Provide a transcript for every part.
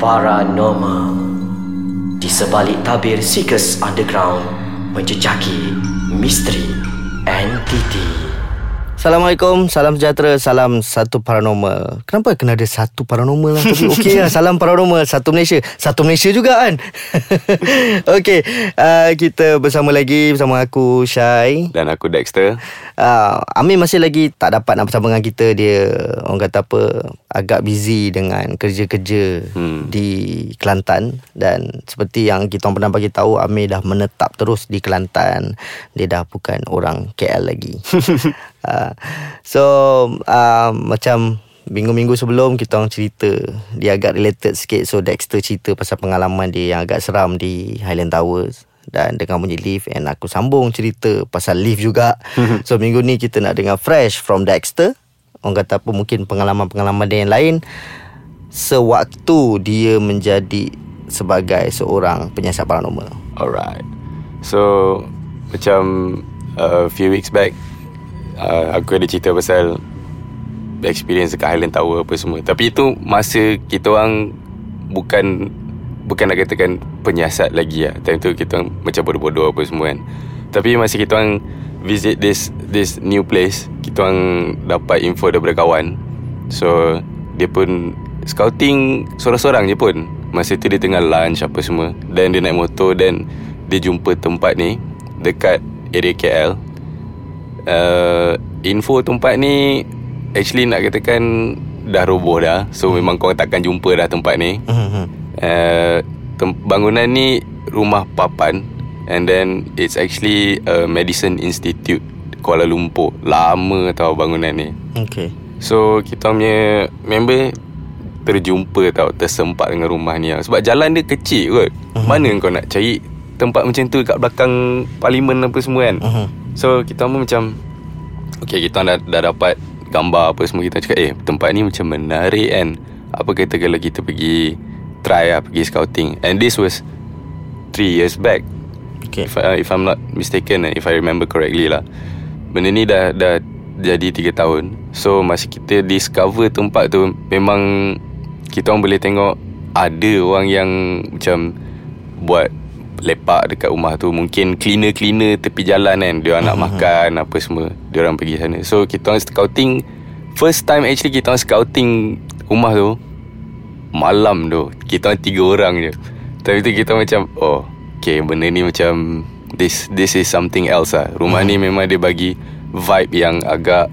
Paranormal Di sebalik tabir Seekers Underground Menjejaki misteri entiti Assalamualaikum, salam sejahtera, salam satu paranormal. Kenapa kena ada satu paranormal lah? Tapi okey lah, salam paranormal, satu Malaysia. Satu Malaysia juga kan? okey, uh, kita bersama lagi bersama aku, Syai. Dan aku Dexter. Uh, Amin masih lagi tak dapat nak bersama dengan kita. Dia, orang kata apa, agak busy dengan kerja-kerja hmm. di Kelantan. Dan seperti yang kita pernah bagi tahu, Amin dah menetap terus di Kelantan. Dia dah bukan orang KL lagi. Uh, so uh, macam minggu-minggu sebelum kita orang cerita dia agak related sikit so Dexter cerita pasal pengalaman dia yang agak seram di Highland Towers dan dengan bunyi lift and aku sambung cerita pasal lift juga so minggu ni kita nak dengar fresh from Dexter orang kata apa mungkin pengalaman-pengalaman dia yang lain sewaktu dia menjadi sebagai seorang penyiasat paranormal alright so macam a uh, few weeks back uh, aku ada cerita pasal experience dekat Highland Tower apa semua. Tapi itu masa kita orang bukan bukan nak katakan penyiasat lagi lah. Time tu kita orang macam bodoh-bodoh apa semua kan. Tapi masa kita orang visit this this new place, kita orang dapat info daripada kawan. So dia pun scouting seorang-seorang je pun. Masa tu dia tengah lunch apa semua dan dia naik motor dan dia jumpa tempat ni dekat area KL uh, info tempat ni actually nak katakan dah roboh dah. So memang kau takkan jumpa dah tempat ni. Uh, tem- bangunan ni rumah papan and then it's actually a medicine institute Kuala Lumpur. Lama tau bangunan ni. Okay. So kita punya member terjumpa tau tersempat dengan rumah ni lah. sebab jalan dia kecil kot. Uh-huh. Mana kau nak cari tempat macam tu kat belakang parlimen apa semua kan. Uh-huh. So kita pun macam Okay kita dah, dah dapat Gambar apa semua Kita cakap Eh tempat ni macam menarik kan Apa kata kalau kita pergi Try lah Pergi scouting And this was Three years back Okay If, uh, if I'm not mistaken If I remember correctly lah Benda ni dah Dah jadi tiga tahun. So masa kita discover tempat tu Memang Kita orang boleh tengok Ada orang yang Macam Buat lepak dekat rumah tu. Mungkin cleaner-cleaner tepi jalan kan dia orang nak makan apa semua dia orang pergi sana. So kita orang scouting first time actually kita orang scouting rumah tu malam tu. Kita orang tiga orang je. Tapi tu kita macam oh okay benda ni macam this this is something else lah rumah ni memang dia bagi vibe yang agak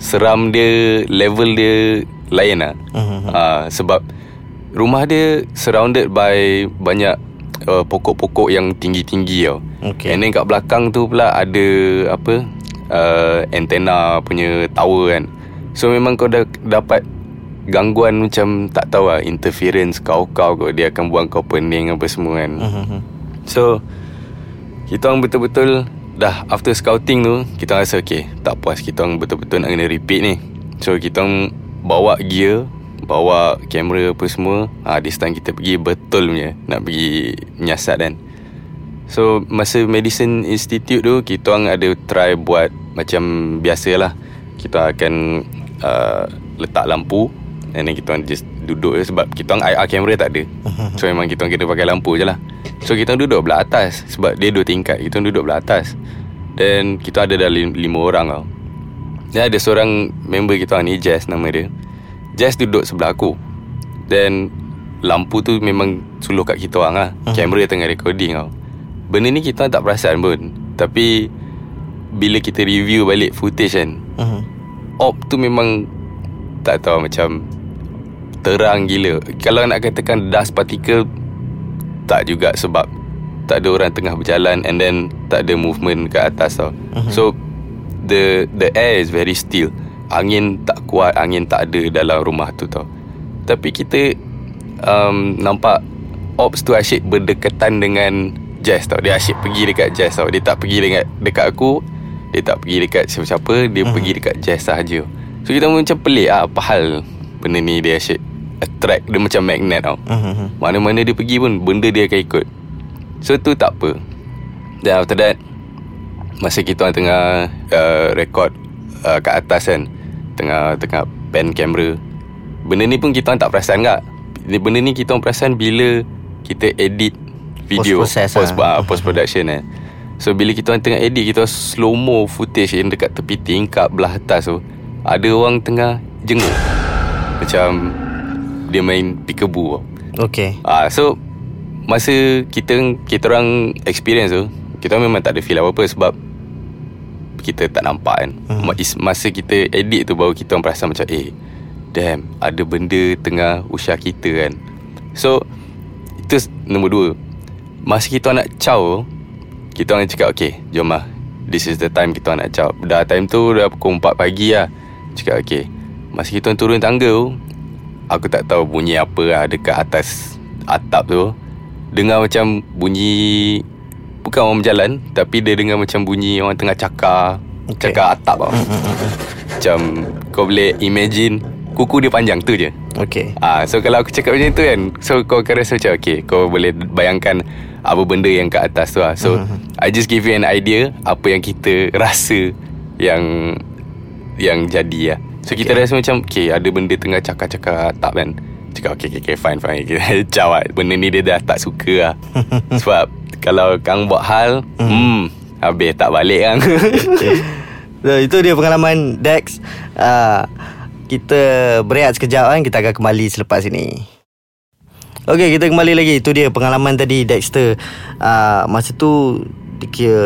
seram dia level dia lain lah uh, sebab rumah dia surrounded by banyak uh, pokok-pokok yang tinggi-tinggi tau. Okay. And then kat belakang tu pula ada apa uh, antena punya tower kan. So memang kau dah dapat gangguan macam tak tahu lah interference kau-kau kau dia akan buang kau pening apa semua kan. Uh-huh. So kita orang betul-betul dah after scouting tu kita rasa okay tak puas kita orang betul-betul nak kena repeat ni. So kita orang bawa gear bawa kamera apa semua. Ha, This time kita pergi betul punya Nak pergi menyiasat kan. So masa Medicine Institute tu Kita orang ada try buat Macam biasalah. Kita akan uh, Letak lampu And then kita orang just duduk je Sebab kita orang IR kamera tak ada. So memang kita orang kena pakai lampu je lah So kita duduk belah atas Sebab dia dua tingkat. Kita duduk belah atas. Dan kita ada dah lima orang tau. Dan ada seorang member kita ni Jazz nama dia. Jazz duduk sebelah aku. Then Lampu tu memang Suluh kat kita orang lah. Uh-huh. Kamera tengah recording tau. Benda ni kita tak perasan pun. Tapi Bila kita review balik footage kan uh-huh. Op tu memang Tak tahu macam Terang gila. Kalau nak katakan dust particle Tak juga sebab Tak ada orang tengah berjalan And then Tak ada movement kat atas tau. Uh-huh. So The The air is very still. Angin tak kuat angin tak ada dalam rumah tu tau. Tapi kita um, nampak ops tu asyik berdekatan dengan Jazz tau. Dia asyik pergi dekat Jazz tau. Dia tak pergi dekat dekat aku dia tak pergi dekat siapa-siapa dia hmm. pergi dekat Jazz sahaja. So kita macam pelik ah apa hal benda ni dia asyik attract dia macam magnet tau hmm. mana-mana dia pergi pun benda dia akan ikut so tu tak apa then after that masa kita tengah uh, record uh, kat atas kan tengah tengah pen kamera benda ni pun kita tak perasan tak benda ni kita orang perasan bila kita edit video Post-process post, lah. ah, post production eh. So bila kita orang tengah edit kita slow mo footage yang dekat tepi tingkap belah atas tu ada orang tengah jenguk. Macam dia main peekaboo. Okay Ah so masa kita kita orang experience tu kita memang tak ada feel apa-apa sebab kita tak nampak kan. Hmm. Masa kita edit tu baru kita orang perasan macam eh damn ada benda tengah usia kita kan. So itu nombor dua. Masa kita nak caw kita orang cakap okay jom lah this is the time kita nak caw. Dah time tu dah pukul 4 pagi lah. Cakap okay masa kita turun tangga tu Aku tak tahu bunyi apa lah dekat atas atap tu. Dengar macam bunyi Bukan orang berjalan Tapi dia dengar macam bunyi orang tengah cakar Okay. Cakar atap tau. Macam kau boleh imagine Kuku dia panjang tu je. Okay Ah, So kalau aku cakap macam tu kan So kau akan rasa macam Okay kau boleh bayangkan Apa benda yang kat atas tu lah. So I just give you an idea Apa yang kita rasa Yang Yang jadi lah So kita Okay. rasa macam Okay ada benda tengah cakar-cakar atap kan Cakap okay, okay, okay fine fine Kita jawab Benda ni dia dah tak suka lah Sebab Kalau kang buat hal Hmm Habis tak balik kan So, itu dia pengalaman Dex. Uh, kita berehat sekejap kan. Kita akan kembali selepas ini. Okey, kita kembali lagi. Itu dia pengalaman tadi Dexter. Uh, masa tu dia kira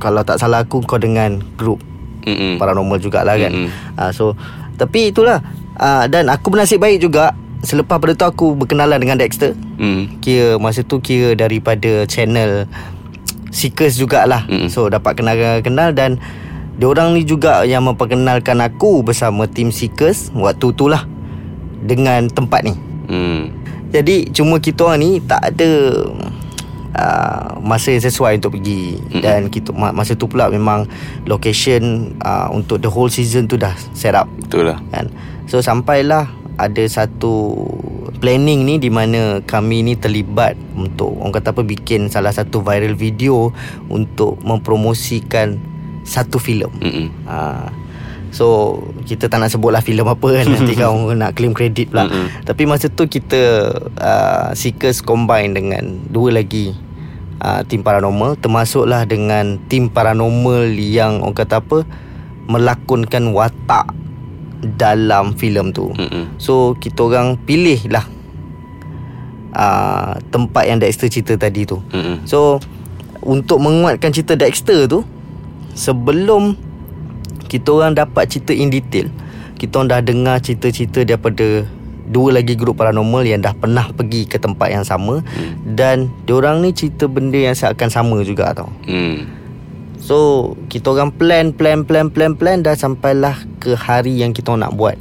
kalau tak salah aku kau dengan grup Mm-mm. paranormal jugalah kan. Mm-mm. Uh, so tapi itulah uh, dan aku bernasib baik juga selepas pada tu aku berkenalan dengan Dexter. Mm. Kira masa tu kira daripada channel Seekers jugalah. Mm-mm. So dapat kenal-kenal dan diorang ni juga yang memperkenalkan aku bersama tim Seekers waktu tu lah dengan tempat ni. Mm. Jadi cuma kita orang ni tak ada uh, masa yang sesuai untuk pergi Mm-mm. dan kita ma- masa tu pula memang location uh, untuk the whole season tu dah set up Betul lah kan. So sampailah ada satu planning ni di mana kami ni terlibat untuk orang kata apa bikin salah satu viral video untuk mempromosikan satu filem. Ha. So kita tak nak sebutlah filem apa kan nanti kau nak claim kredit pula. Mm-mm. Tapi masa tu kita uh, Seekers combine dengan dua lagi uh, tim paranormal termasuklah dengan tim paranormal yang orang kata apa melakonkan watak dalam filem tu. Mm-mm. So kita orang pilih lah uh, tempat yang Dexter cerita tadi tu. Mm-mm. So untuk menguatkan cerita Dexter tu sebelum kita orang dapat cerita in detail, kita orang dah dengar cerita-cerita daripada dua lagi grup paranormal yang dah pernah pergi ke tempat yang sama Hmm. dan diorang ni cerita benda yang seakan sama juga tau. Mm. So kita orang plan plan plan plan plan dah sampailah ke hari yang kita nak buat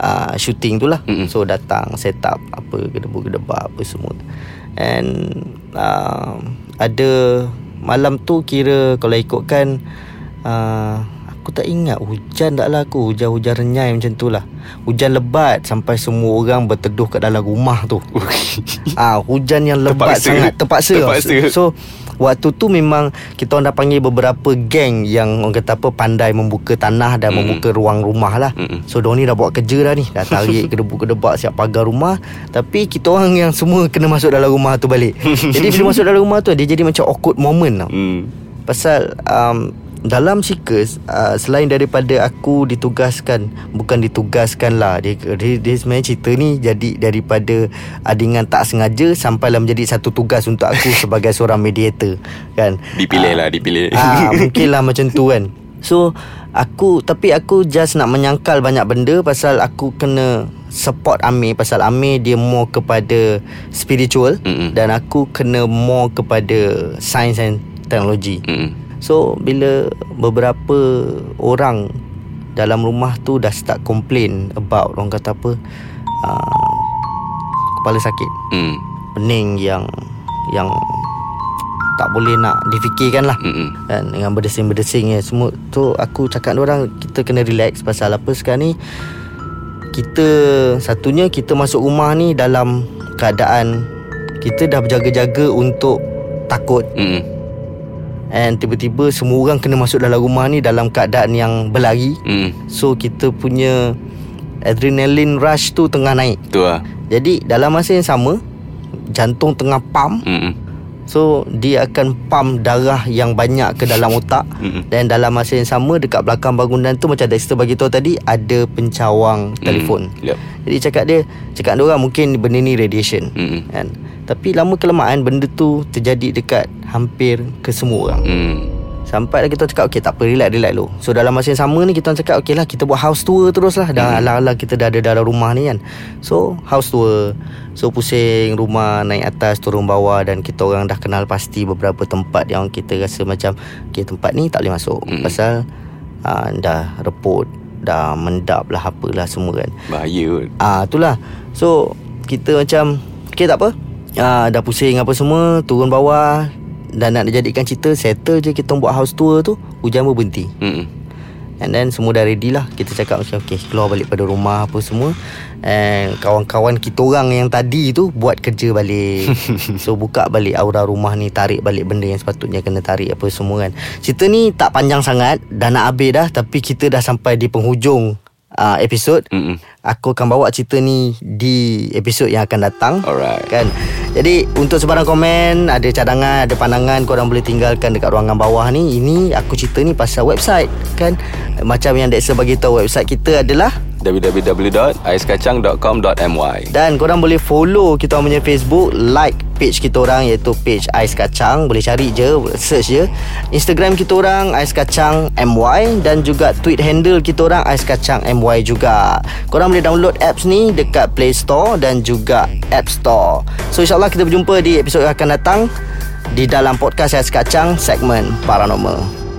uh, shooting tu lah. Mm-mm. So datang set up apa gedebuk-gedebak apa semua. And uh, ada malam tu kira kalau ikutkan uh, aku tak ingat hujan tak lah aku hujan-hujan renyai macam tu lah. Hujan lebat sampai semua orang berteduh kat dalam rumah tu. Ah hujan yang lebat Terpaksa. sangat terpaksa. Terpaksa. So waktu tu memang kita orang dah panggil beberapa geng yang orang kata apa pandai membuka tanah dan Mm. membuka ruang rumah lah. Mm-mm. So diorang ni dah buat kerja dah ni Dah tarik kedebuk-kedebak Siap pagar rumah Tapi kita orang yang semua Kena masuk dalam rumah tu balik Jadi bila masuk dalam rumah tu Dia jadi macam awkward moment tau Mm. Pasal um, Dalam Seekers uh, Selain daripada aku ditugaskan Bukan ditugaskan lah Dia, dia, dia sebenarnya cerita ni Jadi daripada Adingan tak sengaja Sampailah menjadi satu tugas Untuk aku sebagai seorang mediator Kan Dipilih Ah, lah Dipilih Ah, mungkin lah macam tu kan. So aku tapi aku just nak menyangkal banyak benda pasal aku kena support Amir pasal Amir dia more kepada spiritual Mm-mm. dan aku kena more kepada science and technology. Mm-mm. So bila beberapa orang dalam rumah tu dah start complain about orang kata apa uh, kepala sakit Mm. pening yang yang tak boleh nak difikirkan lah Mm-mm. kan dengan berdesing-berdesing ya semua tu aku cakap orang kita kena relax pasal apa sekarang ni kita satunya kita masuk rumah ni dalam keadaan kita dah berjaga-jaga untuk takut Mm-mm. And tiba-tiba semua orang kena masuk dalam rumah ni dalam keadaan yang berlari Mm. so kita punya adrenaline rush tu tengah naik. Tu lah Jadi dalam masa yang sama jantung tengah pump Mm-mm. So dia akan pump darah yang banyak ke dalam otak. Dan dalam masa yang sama dekat belakang bangunan tu Macam Dexter bagi tahu tadi Ada pencawang telefon yep. Jadi cakap dia Cakap dia orang mungkin benda ni radiation kan? Tapi lama kelamaan benda tu terjadi dekat hampir ke semua orang Mm. Sampai lah kita cakap Okay tak apa relax relax dulu So dalam masa yang sama ni Kita orang cakap Okay lah kita buat house tour terus lah Dah Hmm. ala-ala kita dah ada dalam rumah ni kan So house tour So pusing rumah Naik atas turun bawah Dan kita orang dah kenal pasti Beberapa tempat yang kita rasa macam Okay tempat ni tak boleh masuk Hmm. Pasal uh, Dah reput Dah mendap lah apalah semua kan Bahaya kot Ah itulah. So kita macam okey tak apa. Ah dah pusing apa semua, turun bawah dan nak jadikan cerita settle je kita buat house tour tu, hujan pun berhenti. Mm-mm. And then semua dah ready lah Kita cakap macam Okay keluar balik pada rumah Apa semua And kawan-kawan kita orang yang tadi tu Buat kerja balik So buka balik aura rumah ni Tarik balik benda yang sepatutnya Kena tarik apa semua kan Cerita ni tak panjang sangat Dah nak habis dah Tapi kita dah sampai di penghujung uh, Episod Mm-mm. Aku akan bawa cerita ni Di episod yang akan datang. Alright. Kan? Jadi untuk sebarang komen Ada cadangan Ada pandangan Korang boleh tinggalkan Dekat ruangan bawah ni. Ini aku cerita ni Pasal website Kan? Macam yang Dexter bagi tahu Website kita adalah www.aiskacang.com.my Dan korang boleh follow Kita punya Facebook Like page kita orang Iaitu page Ais Kacang. Boleh cari je Search je. Instagram kita orang Ais Kacang MY Dan juga tweet handle kita orang Ais Kacang MY juga Korang boleh download apps ni Dekat Play Store Dan juga App Store. So insyaAllah kita berjumpa Di episod yang akan datang Di dalam podcast Ais Kacang Segmen Paranormal